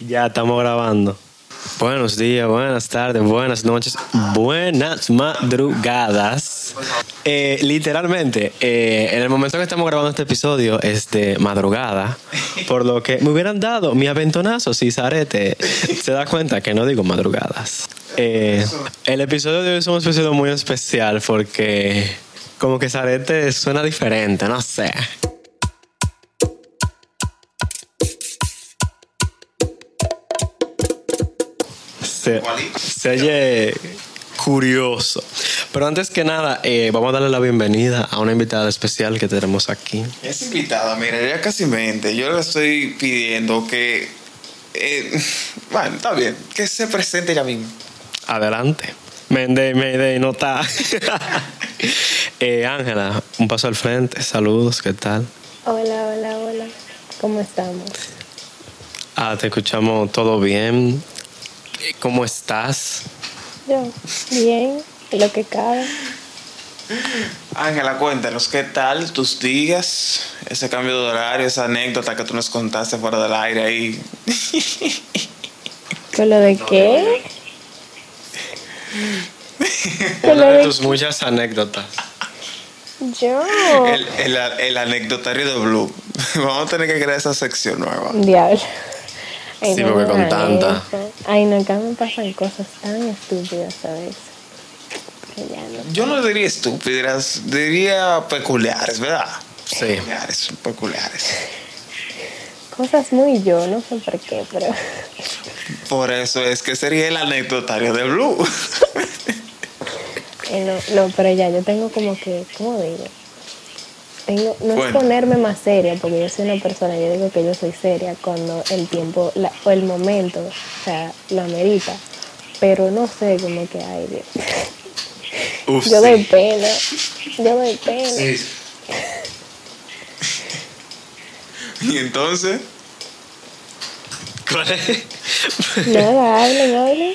Ya estamos grabando. Buenos días, buenas tardes, buenas noches, buenas madrugadas. Eh, literalmente, eh, en el momento que estamos grabando este episodio es de madrugada, por lo que me hubieran dado mi aventonazo si Zarete se da cuenta que no digo madrugadas. Eh, el episodio de hoy es un episodio muy especial porque como que Zarete suena diferente, no sé. Se, se oye curioso. Pero antes que nada, eh, vamos a darle la bienvenida a una invitada especial que tenemos aquí. Es invitada, mira, ella casi mente. Yo le estoy pidiendo que. eh, bueno, está bien, que se presente ella misma. Adelante. Mende, Mende, no está. Eh, Ángela, un paso al frente. Saludos, ¿qué tal? Hola, hola, hola. ¿Cómo estamos? Ah, te escuchamos todo bien. Eh, ¿Cómo estás? Yo, bien, lo que cabe. Ángela, cuéntanos, ¿qué tal tus días? Ese cambio de horario, esa anécdota que tú nos contaste fuera del aire ahí. ¿Con lo de qué? ¿Con Una lo de de tus muchas anécdotas. yo? El, el, el anecdotario de Blue. Vamos a tener que crear esa sección nueva. Diablo. Ay, Sí, no porque con tanta. eso. Ay, no, acá me pasan cosas tan estúpidas a veces. Que ya no. Yo no diría estúpidas, diría peculiares, ¿verdad? Sí. Peculiares, peculiares. Cosas muy yo, no sé por qué, pero. Por eso es que sería el anecdotario de Blue. Eh, no, no, pero ya, yo tengo como que. ¿Cómo digo? Tengo, no es ponerme más seria, porque yo soy una persona, yo digo que yo soy seria cuando el tiempo la- o el momento, o sea, lo amerita. Pero no sé, como que, ay, Dios. Uf, Yo sí. doy pena, yo doy pena. Y entonces, ¿Cuál es? Nada, hablen, hablen.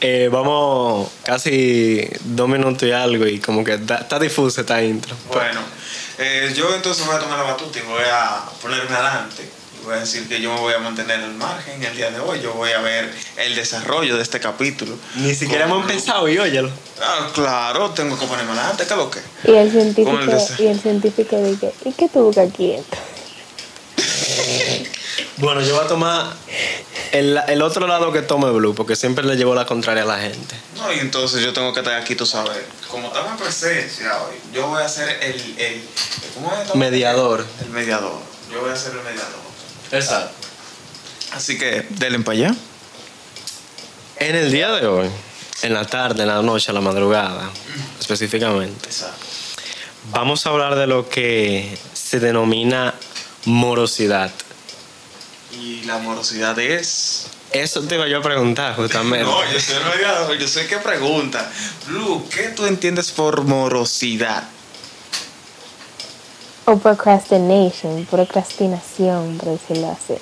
Eh, vamos casi dos minutos y algo y como que está, está difusa esta intro. bueno, eh, yo entonces voy a tomar la batuta y voy a ponerme adelante. Y voy a decir que yo me voy a mantener al margen el día de hoy. Yo voy a ver el desarrollo de este capítulo. Ni siquiera hemos empezado y óyelo. Ah, claro, tengo que ponerme adelante, ¿qué es lo que? Y el científico, ¿Cómo el y el científico dice, ¿y qué tú buscas aquí? Bueno, yo voy a tomar el, el otro lado que tome Blue, porque siempre le llevo la contraria a la gente. No, y entonces yo tengo que estar aquí, tú sabes. Como estamos en presencia hoy, yo voy a ser el. el ¿Cómo es? Mediador. El mediador. Yo voy a ser el mediador. Exacto. Así que, denle para allá. En el día de hoy, en la tarde, en la noche, en la madrugada, específicamente, Exacto. vamos a hablar de lo que se denomina morosidad. Y la morosidad es. Eso te iba yo a preguntar justamente. No, yo soy el mediador, yo sé qué pregunta. Blue, ¿qué tú entiendes por morosidad? O procrastination, procrastinación, por decirlo así.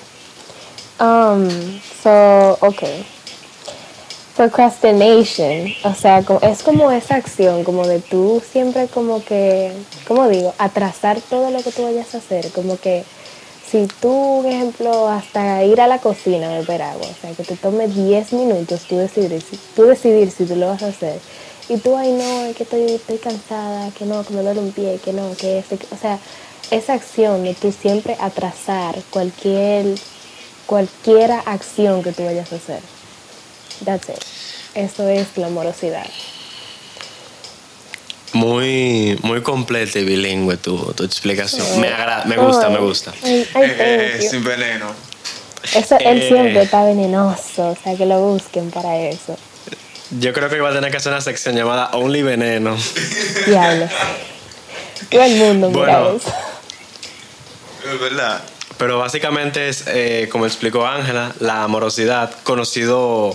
Um, so, okay. Procrastination, o sea, es como esa acción, como de tú siempre como que, ¿cómo digo? Atrasar todo lo que tú vayas a hacer, como que si tú, por ejemplo, hasta ir a la cocina a beber agua, o sea, que te tome 10 minutos tú decidir, tú decidir si tú lo vas a hacer, y tú, ay no, que estoy, estoy cansada, que no, que me duele un pie, que no, que que-". o sea, esa acción de tú siempre atrasar cualquier, cualquiera acción que tú vayas a hacer. That's it. Eso es la morosidad. Muy, muy completa y bilingüe tu, tu explicación. Me agrada, me gusta, me gusta. Ay, ay, Eh, you. sin veneno. Eso, él Eh. siempre está venenoso, o sea, que lo busquen para eso. Yo creo que iba a tener que hacer una sección llamada Only Veneno. Diablo. Todo el mundo mira Bueno. eso. Es verdad. Pero básicamente es, eh, como explicó Ángela, la amorosidad, conocido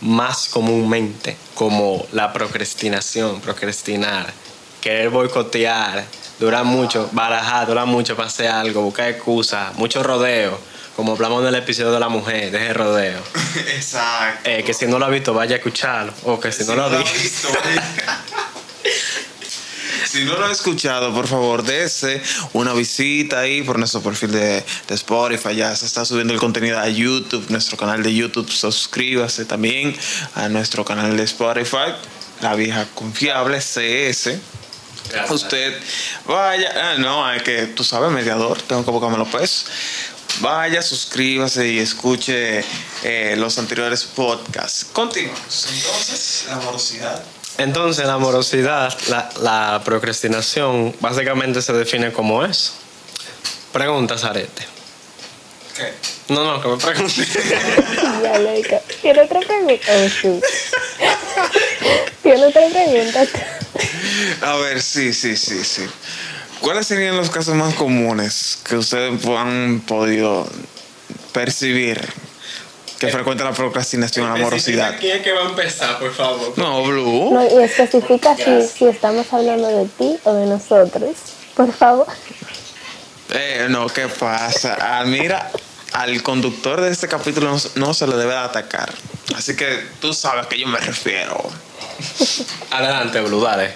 más comúnmente como la procrastinación, procrastinar, querer boicotear, dura mucho, barajar, dura mucho para hacer algo, buscar excusas, mucho rodeo, como hablamos en el episodio de la mujer, deje rodeo. Exacto. Eh, que si no lo ha visto, vaya a escucharlo, o que si no lo ha visto. Si no lo ha escuchado, por favor, dése una visita ahí por nuestro perfil de, de Spotify. Ya se está subiendo el contenido a YouTube, nuestro canal de YouTube. Suscríbase también a nuestro canal de Spotify, La Vieja Confiable CS. Usted vaya, ah, no, es que tú sabes, mediador, tengo que buscarme los pesos. Vaya, suscríbase y escuche eh, los anteriores podcasts. Continuamos. Entonces, la morosidad. Entonces, la morosidad, la, la procrastinación, básicamente se define como eso. Pregunta, Zarete. ¿Qué? No, no, que me pregunte. Ya, loca. ¿Tiene otra pregunta? Oh. ¿Tiene otra pregunta? A ver, sí, sí, sí, sí. ¿Cuáles serían los casos más comunes que ustedes han podido percibir que frecuenta la procrastinación, la morosidad? ¿Quién es que va a empezar, por favor? No, Blue. No, y especifica si, si estamos hablando de ti o de nosotros. Por favor. Eh, no, ¿qué pasa? Ah, mira, al conductor de este capítulo no, no se le debe de atacar. Así que tú sabes a qué yo me refiero. Adelante, Blue, dale.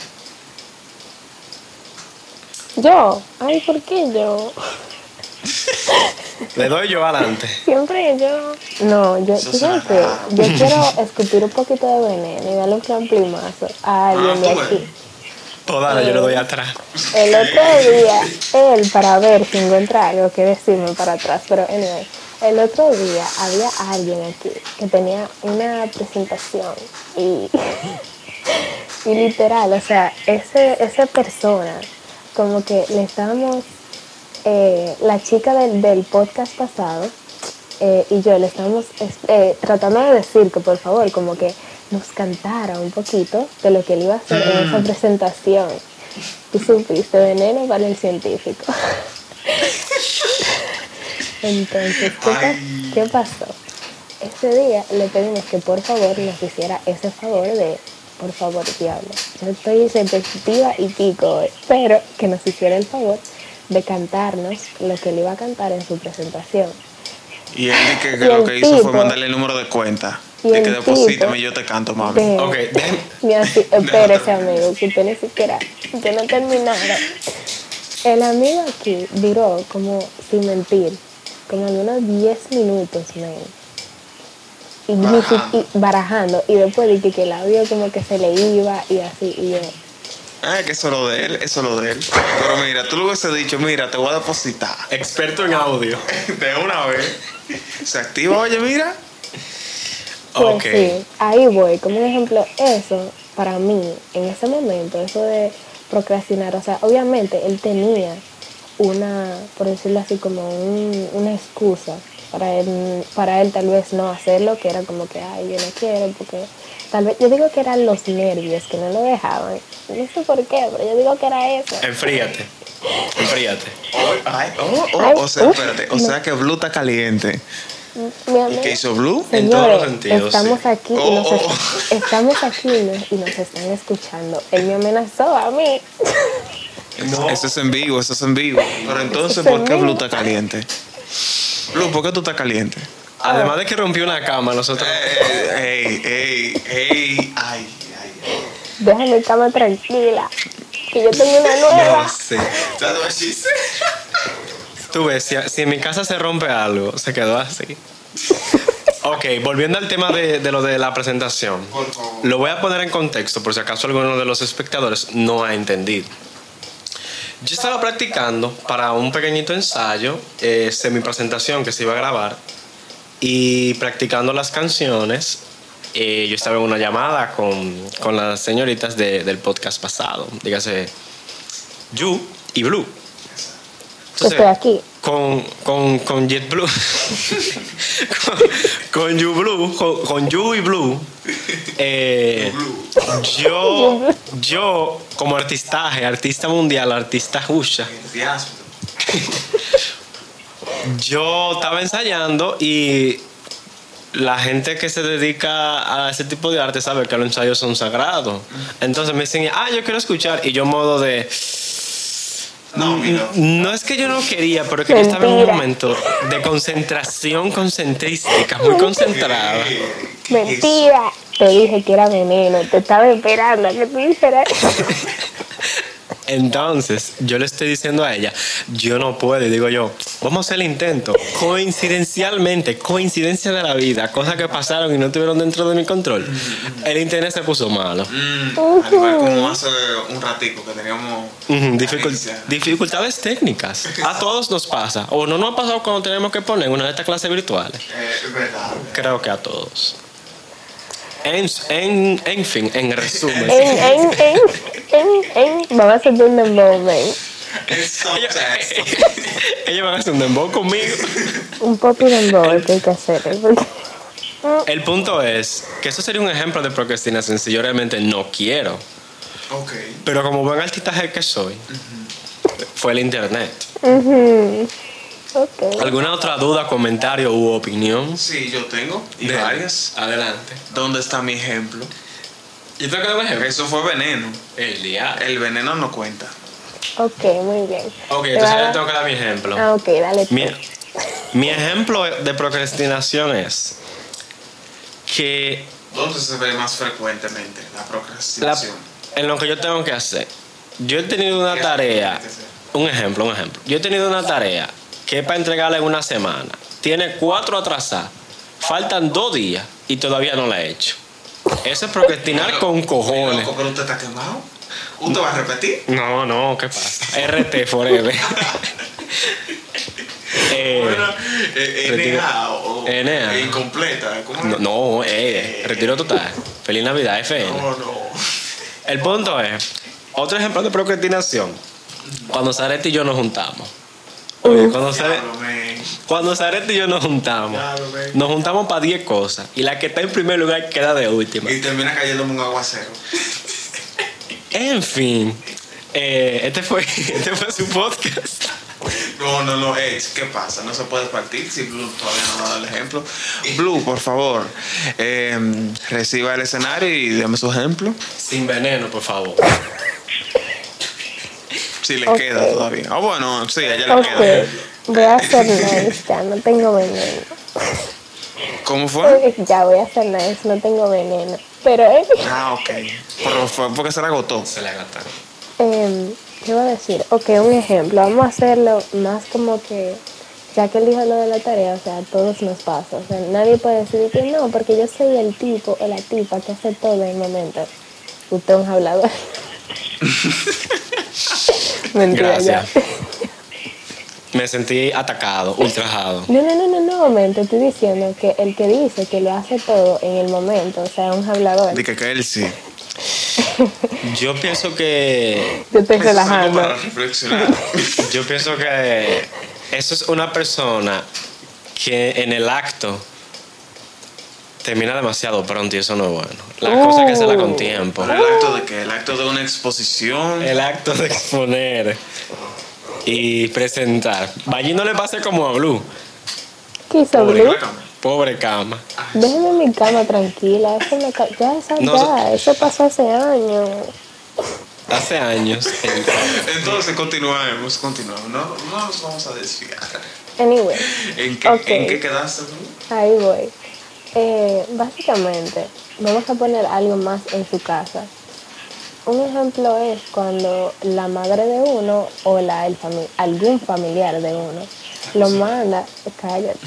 Yo. Ay, ¿por qué yo? Le doy yo adelante. Siempre yo. No, yo, tú sabes qué? yo quiero escupir un poquito de veneno y darle un plamplimazo a alguien de aquí. Dale, yo le doy atrás. El otro día, él, para ver si encuentra algo que decirme para atrás, pero anyway, el otro día había alguien aquí que tenía una presentación y, y literal, o sea, ese, esa persona, como que le estábamos, eh, la chica del, del podcast pasado eh, y yo le estábamos es- eh, tratando de decir que por favor, como que nos cantara un poquito de lo que él iba a hacer en esa presentación. Tú supiste, veneno para el científico. Entonces, ¿qué, qué pasó? Ese día le pedimos que por favor nos hiciera ese favor de, por favor, diablo, yo estoy repetitiva y pico hoy, pero que nos hiciera el favor de cantarnos lo que él iba a cantar en su presentación. Y él di que, lo que hizo fue mandarle el número de cuenta. y De el que deposítame yo te canto, mami. de- Ok, espérese amigo, que usted ni siquiera, que no terminaron. El amigo aquí duró como, sin mentir, como unos 10 minutos, man. Y, Barajando. y barajando. Y después dije que el audio como que se le iba y así. Y yo, Ah, que eso es lo de él, eso es lo de él. Pero mira, tú le hubiese dicho, mira, te voy a depositar. experto en audio. De una vez. Se activa, oye, mira. pues Ok. sí, ahí voy. Como un ejemplo, eso para mí, en ese momento, eso de procrastinar, o sea, obviamente él tenía una, por decirlo así, como un- una excusa para él, para él tal vez no hacerlo, que era como que, ay, yo no quiero, porque tal vez, yo digo que eran los nervios que no lo dejaban, no sé por qué, pero yo digo que era eso. Enfríate. Enfríate. Ay, oh, oh, Ay, o sea, uf, espérate. O no. sea que Blue está caliente. Mi amigo, ¿Qué hizo Blue? En todos los sentidos, estamos sí. aquí y Oh, nos, oh, est- estamos aquí y nos, y nos están escuchando. Él me amenazó a mí. Eso es en vivo, eso es en vivo. Pero entonces, ¿por qué. Blue está caliente? Blue, ¿por qué tú estás caliente? Además de que rompió una cama, nosotros. Ey, ey, ey, ay, ay. Deja mi cama tranquila. Que yo tengo una nueva. No sé. Tú ves, si, si en mi casa se rompe algo, se quedó así. Ok, volviendo al tema de, de lo de la presentación. Lo voy a poner en contexto por si acaso alguno de los espectadores no ha entendido. Yo estaba practicando para un pequeñito ensayo, eh, semi presentación que se iba a grabar, y practicando las canciones. eh, yo estaba en una llamada con, con las señoritas de- del podcast pasado, dígase Yu y Blue. Yo estoy aquí. Con, con, con JetBlue, con, con YouBlue, con, con You y Blue, eh, yo, yo como artistaje, artista mundial, artista Husha, Entusiasmo. yo estaba ensayando y la gente que se dedica a ese tipo de arte sabe que los ensayos son sagrados. Entonces me dicen, ah, yo quiero escuchar. Y yo modo de... No, mira. No es que yo no quería, pero que yo estaba en un momento de concentración concentrística, muy concentrada. Mentira. Te dije que era veneno. Te estaba esperando a que tú dijeras. Entonces, yo le estoy diciendo a ella, yo no puedo, y digo yo, vamos a hacer el intento. Coincidencialmente, coincidencia de la vida, cosas que pasaron y no estuvieron dentro de mi control. El internet se puso malo. Mm, al igual como hace un ratico que teníamos dificultades técnicas. A todos nos pasa. O no nos ha pasado cuando tenemos que poner una de estas clases virtuales. Eh, es verdad. Creo que a todos. En, en, en fin, en resumen. En, en, en, en, en, vamos a hacer un dembow. Eso Ellos, es. ellos van a hacer un dembow conmigo. Un poco dembow el que hay que hacer. ¿eh? El punto es que eso sería un ejemplo de procrastinación si yo realmente no quiero. Ok. Pero como buen artista que soy, fue el internet. Ujú. Ok. ¿Alguna otra duda, comentario u opinión? Sí, yo tengo. Y De- varias. Adelante. ¿Dónde está mi ejemplo? ¿Y tú qué un ejemplo? Eso fue veneno. El día. El veneno no cuenta. Ok, muy bien. Ok, entonces yo tengo que dar mi ejemplo. Ah, ok, dale. Mi, mi ejemplo de procrastinación es que ¿Dónde se ve más frecuentemente la la- procrastinación? en lo que yo tengo que hacer, yo he tenido una ¿Qué tarea, un ejemplo, un ejemplo. Yo he tenido una tarea que es para entregarla en una semana. Tiene cuatro atrasadas. Faltan dos días y todavía no la he hecho. Eso es procrastinar con cojones. Loco, pero usted está quemado. ¿Usted va a repetir? No, no, ¿qué pasa? RT Forever. Eh, Bueno, eh, retiro- NA o NA. eh, incompleta. ¿Cómo no, no, eh, retiro total. Feliz Navidad, FN. No, no. El punto es, otro ejemplo de procrastinación, cuando Zaret y yo nos juntamos. Oye, cuando men. cuando y yo nos juntamos, Diablo, nos juntamos para 10 cosas y la que está en primer lugar queda de última. Y termina cayéndome un aguacero. En fin, eh, este, fue, este fue su podcast. No, no, no, Ey, ¿qué pasa? No se puede partir si Blue todavía no ha dado el ejemplo. Blue, por favor, eh, reciba el escenario y déme su ejemplo. Sin veneno, por favor. Si le queda todavía. Ah, bueno, sí, a ella le queda. voy a hacer nice, ya no tengo veneno. ¿Cómo fue? Ya voy a hacer nice, no tengo veneno. Pero, eh, Ah, ok. Pero fue porque se la agotó. Se le agata. em, ¿qué iba a decir? Ok, un ejemplo, vamos a hacerlo más como que, ya que él dijo lo de la tarea, o sea, a todos nos pasa. O sea, nadie puede decir que no, porque yo soy el tipo o la tipa que hace todo en el momento. Usted es un hablador. Mentira, Gracias. ya. Me sentí atacado, ultrajado. No, no, no, no, no, men, te estoy diciendo que el que dice que lo hace todo en el momento, o sea, un hablador, De que, que él sí. Yo pienso que yo estoy relajando. para reflexionar. Yo pienso que eso es una persona que en el acto termina demasiado pronto y eso no es bueno. La cosa hay que hacerla con tiempo. ¿Pero el acto de qué? ¿El acto de una exposición? El acto de exponer y presentar. Allí no le pase como a Blue. ¿Qué hizo Pobre Blue? cama. Pobre cama. Déjeme en mi cama tranquila, eso me ca- ya, esa, No, ya, eso pasó hace años. Hace años. Entonces continuamos, continuamos. No, no nos vamos a desfiar. Anyway, ¿En qué, Ok. ¿en qué quedaste, Blue? ahí voy. Eh, básicamente, vamos a poner algo más en su casa. Un ejemplo es cuando la madre de uno o la, el fami- algún familiar de uno lo manda, cállate,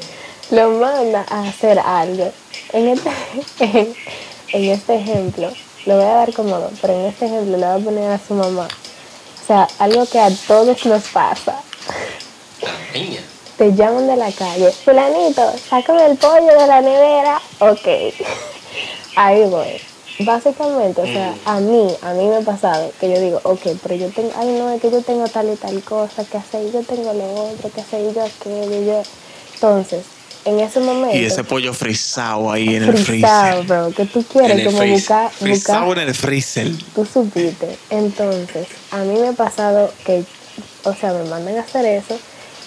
lo manda a hacer algo. En este, en, este ejemplo, lo voy a dar como pero en este ejemplo le voy a poner a su mamá. O sea, algo que a todos nos pasa. Niña. Te llaman de la calle, fulanito, sácame el pollo de la nevera. Ok, ahí voy. Básicamente, o sea, a mí, a mí me ha pasado que yo digo, ok, pero yo tengo, ay no, es que yo tengo tal y tal cosa que hacer, yo tengo lo otro que hacer, yo aquello, yo. Entonces, en ese momento, Y ese pollo frisado ahí en el freezer. bro, que tú quieres como buscar, Frisado en el freezer. tú supiste. Entonces, a mí me ha pasado que, o sea, me mandan a hacer eso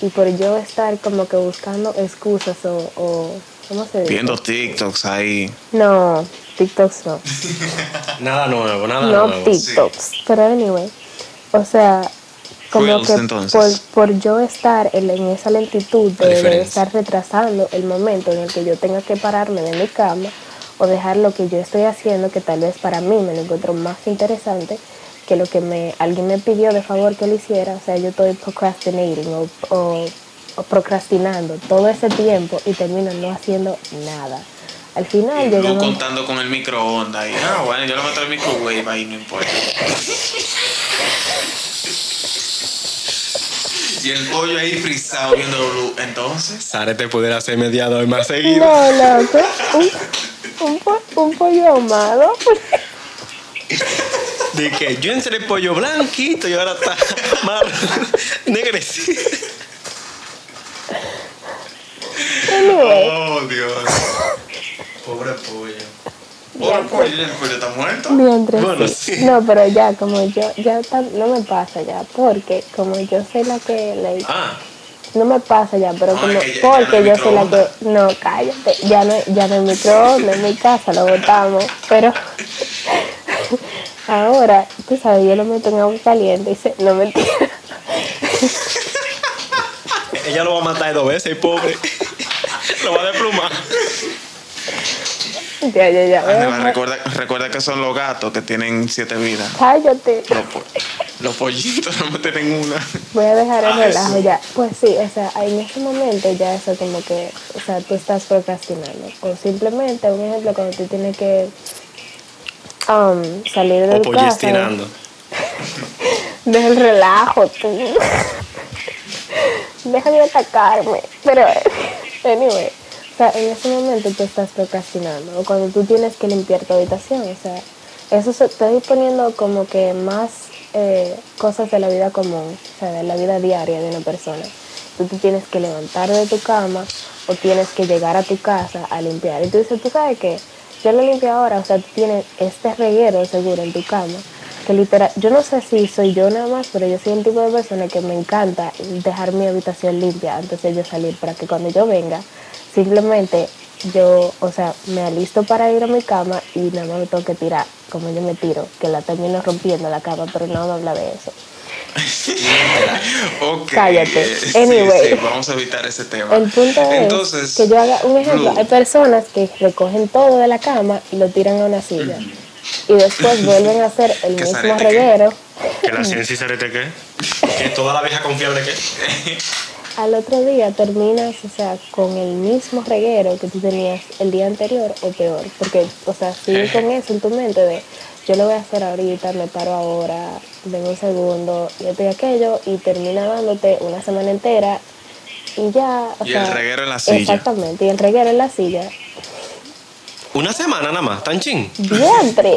y por yo estar como que buscando excusas o, o ¿cómo se dice? Viendo TikToks ahí. No, TikToks no. Nada nuevo, nada no nuevo. TikToks. Pero anyway, o sea, como Reels, que entonces. por, por yo estar en, en esa lentitud de, de estar retrasando el momento en el que yo tenga que pararme de mi cama o dejar lo que yo estoy haciendo, que tal vez para mí me lo encuentro más interesante, que lo que me alguien me pidió de favor que lo hiciera, o sea, yo estoy procrastinating o, o, o procrastinando todo ese tiempo y termino no haciendo nada. Al final Y tú llegamos... contando con el microondas y ah, bueno, yo lo meto en el microwave ahí, no importa. y el pollo ahí frisado viendo blue. Entonces, Sare te pudiera hacer mediador más seguido. No, loco, un, un, po- un pollo ahumado. De que yo entré pollo blanquito y ahora está mal negrecido. Anyway, oh Dios. Pobre pollo. Pobre pollo, el pollo está muerto. mientras Bueno, sí. No, pero ya, como yo, ya no me pasa ya, porque como yo soy la que le... Ah, No me pasa ya, pero No, como ya- porque no yo soy la que no cállate, ya no ya no hay microondas en mi casa, lo botamos, pero ahora, tú sabes, yo lo meto en agua caliente y se, no mentira. ella lo va a matar dos veces, pobre. Lo va a desplumar. ya, ya, ya. Deja- recuerda, recuerda que son los gatos que tienen siete vidas. Cállate. Los, po- los pollitos no tienen una. Voy a dejar el Ah, relajo ya. Pues sí, o sea, en ese momento ya eso como que, o sea, tú estás procrastinando. O simplemente, un ejemplo, cuando tú tienes que um, salir de O casa. pollestinando. Del relajo, tú. Déjame atacarme. Pero, anyway, o sea, en ese momento tú estás procrastinando. O cuando tú tienes que limpiar tu habitación, o sea, eso se estoy poniendo como que más eh, cosas de la vida común, o sea, de la vida diaria de una persona. Tú te tienes que levantar de tu cama o tienes que llegar a tu casa a limpiar. Y tú dices, tú sabes que yo lo limpio ahora, o sea, tú tienes este reguero seguro en tu cama que literal, yo no sé si soy yo nada más, pero yo soy el tipo de persona que me encanta dejar mi habitación limpia antes de yo salir, para que cuando yo venga, simplemente yo, o sea, me alisto para ir a mi cama y nada más me tengo que tirar, como yo me tiro, que la termino rompiendo la cama, pero no vamos a hablar de eso. Ok. Cállate. Anyway. sí, vamos a evitar ese tema. El punto es que yo haga un ejemplo. Blue, Hay personas que recogen todo de la cama y lo tiran a una silla. Y después vuelven a hacer el ¿Qué mismo reguero. Que la ciencia Sarete qué? Que toda la vieja confiable qué? Al otro día terminas, o sea, con el mismo reguero que tú tenías el día anterior o peor. Porque, o sea, sigue con eso en tu mente de yo lo voy a hacer ahorita, me paro ahora, denme un segundo, y esto y aquello, y termina dándote una semana entera y ya. O Y sea, el reguero en la silla. Exactamente, y el reguero en la silla. Una semana nada más, tan chin. ¡Diantre!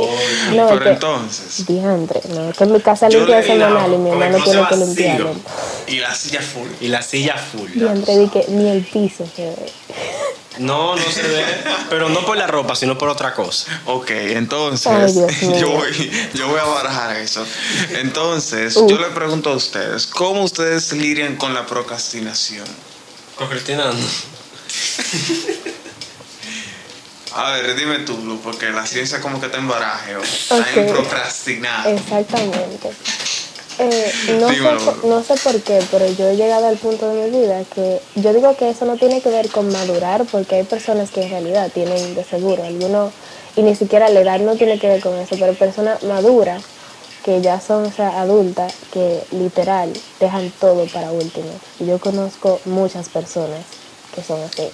No, Pero que- entonces, Diantre, no, que en mi casa limpia semanal y mi hermano tiene que limpiarlo. Y la silla full. Y la silla full. Diantre, di que ni el piso se ve. No, no se ve. Pero no por la ropa, sino por otra cosa. Ok, entonces Ay, yo, voy, yo voy a barajar eso. Entonces, Uh. yo le pregunto a ustedes, ¿cómo ustedes lidian con la procrastinación? Procrastinando. A ver, dime tú, Blue, porque la ciencia como que te embaraje o está Ok. en procrastinar. Exactamente. Eh, no, sé, por- no sé por qué, pero yo he llegado al punto de mi vida que yo digo que eso no tiene que ver con madurar, porque hay personas que en realidad tienen de seguro, algunos, y ni siquiera la edad no tiene que ver con eso, pero personas maduras que ya son o sea, adultas, que literal dejan todo para último. Y yo conozco muchas personas que son así.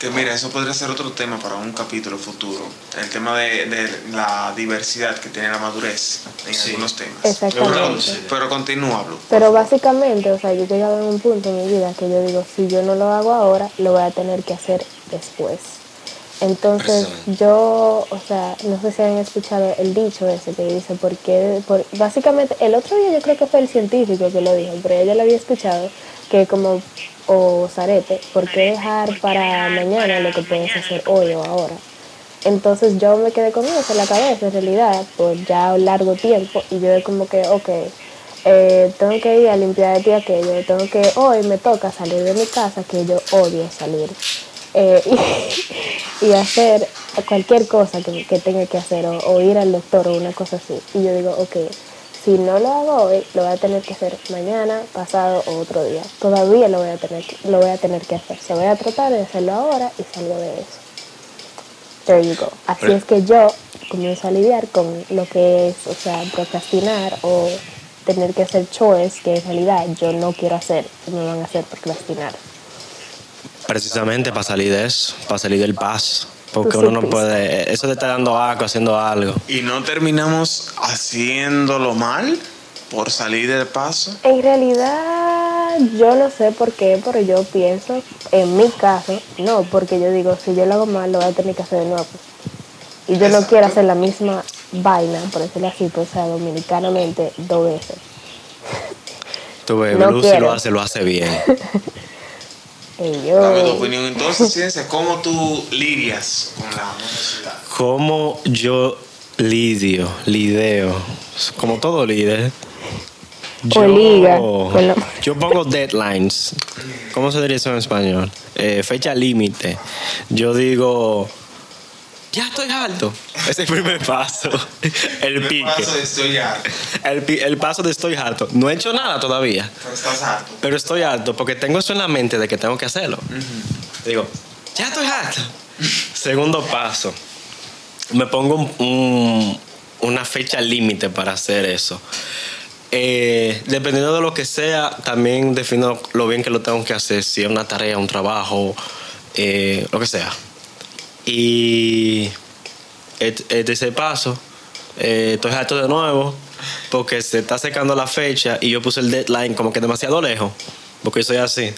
Que mira, eso podría ser otro tema para un capítulo futuro. El tema de, de la diversidad que tiene la madurez en Sí. algunos temas. Exactamente. Sí. Pero continúa, Blue. Pero básicamente, o sea, yo he llegado a un punto en mi vida que yo digo, si yo no lo hago ahora, lo voy a tener que hacer después. Entonces, yo, o sea, no sé si han escuchado el dicho ese que dice, ¿por qué? Por, básicamente, el otro día yo creo que fue el científico que lo dijo, pero yo lo había escuchado, que como, o Zarete, ¿por qué dejar para mañana lo que puedes hacer hoy o ahora? Entonces yo me quedé con eso en la cabeza, en realidad, por ya un largo tiempo, y yo como que, ok, eh, tengo que ir a limpiar de aquello, tengo que, hoy me toca salir de mi casa, que yo odio salir, eh, y, y hacer cualquier cosa que, que tenga que hacer, o, o ir al doctor o una cosa así. Y yo digo, ok, si no lo hago hoy, lo voy a tener que hacer mañana, pasado o otro día. Todavía lo voy a tener, que- lo voy a tener que hacer. Se voy a tratar de hacerlo ahora y salgo de eso. There you go. Así es que yo comienzo a lidiar con lo que es, o sea, procrastinar o tener que hacer chores que en realidad yo no quiero hacer, me van a hacer procrastinar. Precisamente para salir de eso, para salir del paso. Porque uno no puede, eso de estar dando asco, haciendo algo. Y no terminamos haciéndolo mal por salir del paso. En realidad, yo no sé por qué, pero yo pienso, en mi caso, no, porque yo digo, si yo lo hago mal, lo voy a tener que hacer de nuevo. Y yo no quiero hacer la misma vaina, por decirlo así, pues, o sea, dominicanamente, dos veces. Tú ves, No Lucy quiero. lo hace, lo hace bien. Dame tu yo, opinión. Entonces, ciencia, ¿cómo tú lidias con la necesidad? ¿Cómo yo lidio, lideo? Como todo líder. O liga, yo pongo deadlines. ¿Cómo se diría eso en español? Eh, fecha límite. Yo digo, ya estoy alto. Ese es el primer paso. El pique. paso de estoy harto, El, el paso de estoy harto. No he hecho nada todavía. pero estás harto. Pero estoy harto porque tengo eso en la mente de que tengo que hacerlo. Digo, ya estoy harto. Segundo paso. Me pongo un- un- una fecha límite para hacer eso. Eh, dependiendo de lo que sea, también defino lo bien que lo tengo que hacer. Si es una tarea, un trabajo, eh, lo que sea. Y el tercer paso, eh, estoy harto de nuevo porque se está secando la fecha y yo puse el deadline como que demasiado lejos, porque yo soy así.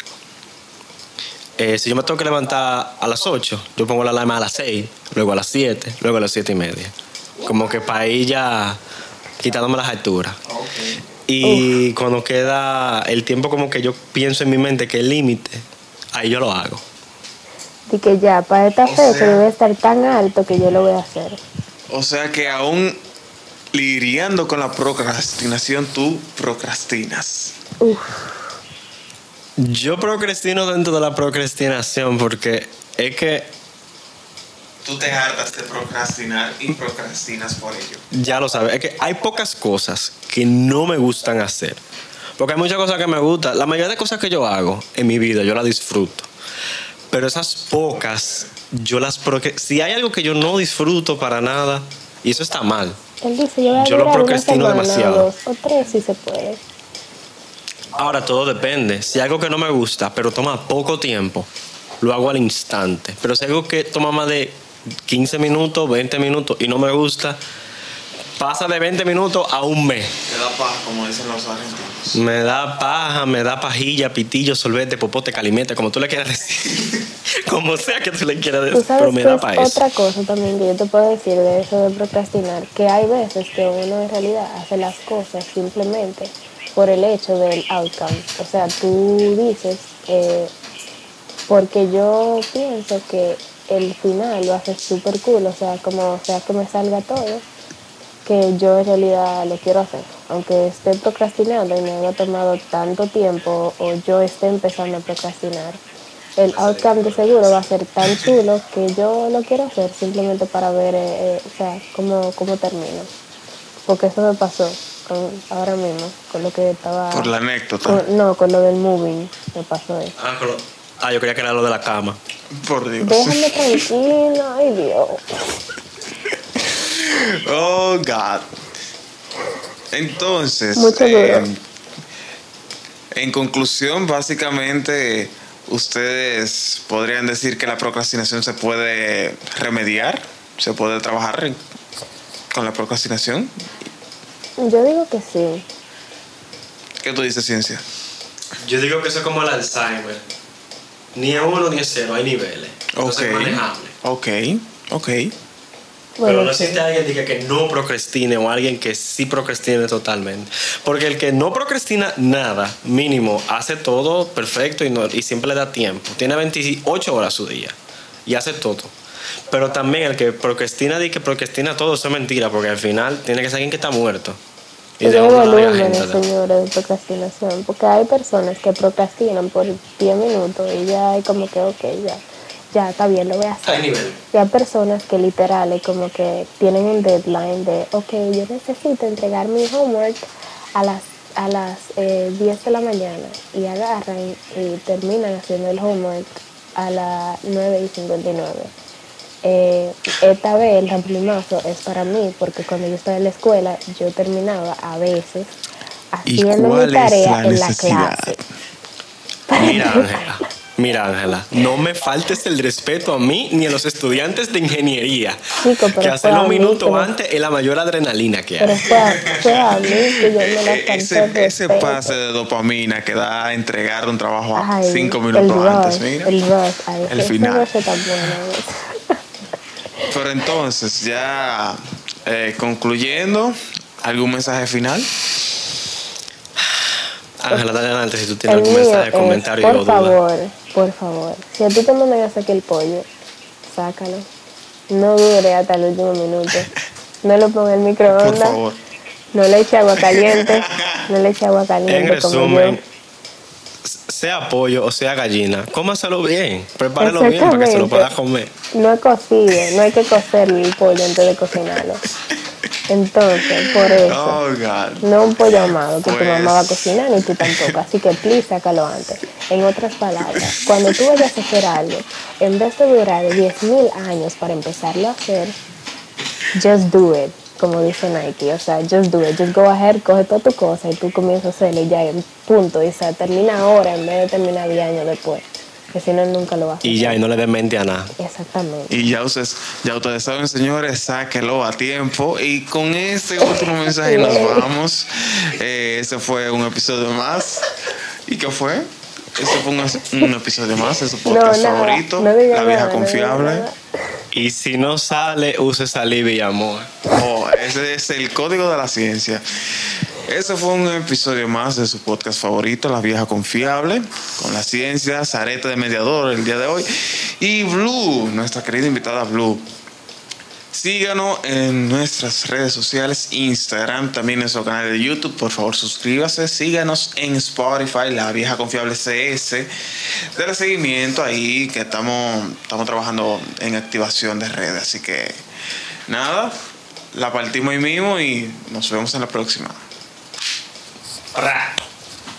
Eh, si yo me tengo que levantar a las 8, yo pongo la alarma a las 6, luego a las 7, luego a las 7 y media. Como que para ir ya quitándome las alturas. Y cuando queda el tiempo como que yo pienso en mi mente que el límite, ahí yo lo hago. Y que ya, para esta O fecha sea- debe estar tan alto que yo lo voy a hacer. O sea que aún lidiando con la procrastinación, tú procrastinas. Uf, Yo procrastino dentro de la procrastinación porque es que Tú te hartas de procrastinar y procrastinas por ello. ya lo sabes, es que hay pocas cosas que no me gustan hacer. Porque hay muchas cosas que me gustan. La mayoría de cosas que yo hago en mi vida, yo las disfruto. Pero esas pocas, yo las... Porque si hay algo que yo no disfruto para nada, y eso está mal. él dice, yo voy a Yo lo procrastino semana demasiado. dos o tres si se puede. Ahora todo depende. Si hay algo que no me gusta, pero toma poco tiempo, lo hago al instante. Pero si hay algo que toma más de 15 minutos, 20 minutos y no me gusta, pasa de 20 minutos a un mes. Te da paz, como dicen los argentinos. Me da paja, me da pajilla, pitillo, sorbete, popote, calimete, como tú le quieras decir. como sea que tú le quieras decir, pero sabes me da eso. otra cosa también que yo te puedo decir de eso de procrastinar, que hay veces que uno en realidad hace las cosas simplemente por el hecho del outcome. O sea, tú dices, eh, porque yo pienso que el final lo hace súper cool, o sea, como sea que me salga todo, que yo en realidad lo quiero hacer. Aunque esté procrastinando y me haya tomado tanto tiempo o yo esté empezando a procrastinar, el outcome de seguro va a ser tan chulo que yo lo quiero hacer simplemente para ver, eh, eh, o sea, cómo, cómo termino. Porque eso me pasó con, ahora mismo, con lo que estaba... Por la anécdota. con- no, con lo del moving me pasó eso. Ah, lo- ah, yo creía que era lo de la cama. Por Dios. Déjame tranquila, ay Dios. Oh, God. Entonces, Mucho eh, en conclusión, básicamente, ustedes podrían decir que la procrastinación se puede remediar, se puede trabajar en- con la procrastinación. Yo digo que sí. ¿Qué tú dices, ciencia? Yo digo que eso es como el Alzheimer. Ni a uno ni a cero, hay niveles. Ok. Entonces es manejable. Ok, ok. Pero no sí. existe alguien que diga que no procrastine o alguien que sí procrastine totalmente. Porque el que no procrastina nada, mínimo, hace todo perfecto y, no- y siempre le da tiempo. Tiene 28 horas su día y hace todo. Pero también el que procrastina y que procrastina todo, eso es mentira, porque al final tiene que ser alguien que está muerto. Y de agenda. señores, de procrastinación. Porque hay personas que procrastinan por 10 minutos y ya hay como que, ok, ya, ya está bien, lo voy a hacer. Hay nivel. Y hay personas que literal es como que tienen un deadline de, ok, yo necesito entregar mi homework a las, a las eh, 10 de la mañana y agarran y terminan haciendo el homework a las 9 y 59. eh, esta vez el ramplimazo es para mí, porque cuando yo estaba en la escuela, yo terminaba a veces haciendo mi tarea en la clase. Mira. Mira, Ángela, no me faltes el respeto a mí ni a los estudiantes de ingeniería. Chico, pero que hacer fue a los mí minutos que me- antes es la mayor adrenalina que Pero hay. fue a, fue a mí que yo me la falté Ese, ese pase de dopamina que da a entregar un trabajo a Ay, cinco el minutos rush, antes, mira. El rush, ay, El final. bueno. Pero entonces, ya eh, concluyendo, ¿algún mensaje final? Ángela, dale adelante si tú tienes El algún mensaje, es, comentario por o duda. favor, por favor, si a ti te mandan a sacar el pollo, sácalo. No dure hasta el último minuto. No lo ponga en el Por microondas. favor. No le eche agua caliente. No le eche agua caliente. En como resumen, yo. sea pollo o sea gallina, cómaselo bien, prepárelo bien para que se lo pueda comer. No es cocido, no hay que cocer el pollo antes de cocinarlo. Entonces, por eso. Oh. No un pollo amado que tu Pues- mamá va a cocinar ni tú tampoco. Así que please sácalo antes. En otras palabras, cuando tú vayas a hacer algo, en vez de durar 10.000 años para empezarlo a hacer, just do it, como dice Nike. O sea, just do it. Just go ahead, coge toda tu cosa y tú comienzas a hacerlo y ya punto. Y se termina ahora en vez de terminar 10 años después. Que si no, nunca lo vas a hacer. Y ya, y no le den mente a nada. Exactamente. Y ya ustedes, ya ustedes saben, señores, sáquelo a tiempo. Y con este último mensaje nos vamos. Eh, este fue un episodio más. ¿Y qué fue? Este fue un, un episodio más de su podcast nada, favorito, no diga La Vieja nada, no diga Confiable. nada. Y si no sale, use saliva y amor. Oh, ese es el código de la ciencia. Ese fue un episodio más de su podcast favorito, La Vieja Confiable, con la ciencia, Zareta de Mediador el día de hoy. Y Blue, nuestra querida invitada Blue. Síganos en nuestras redes sociales, Instagram, también nuestro canal de YouTube. Por favor, suscríbase. Síganos en Spotify, La Vieja Confiable CS. Dale seguimiento ahí, que estamos, estamos trabajando en activación de redes. Así que, nada, la partimos ahí mismo y nos vemos en la próxima.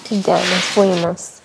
Ya nos fuimos.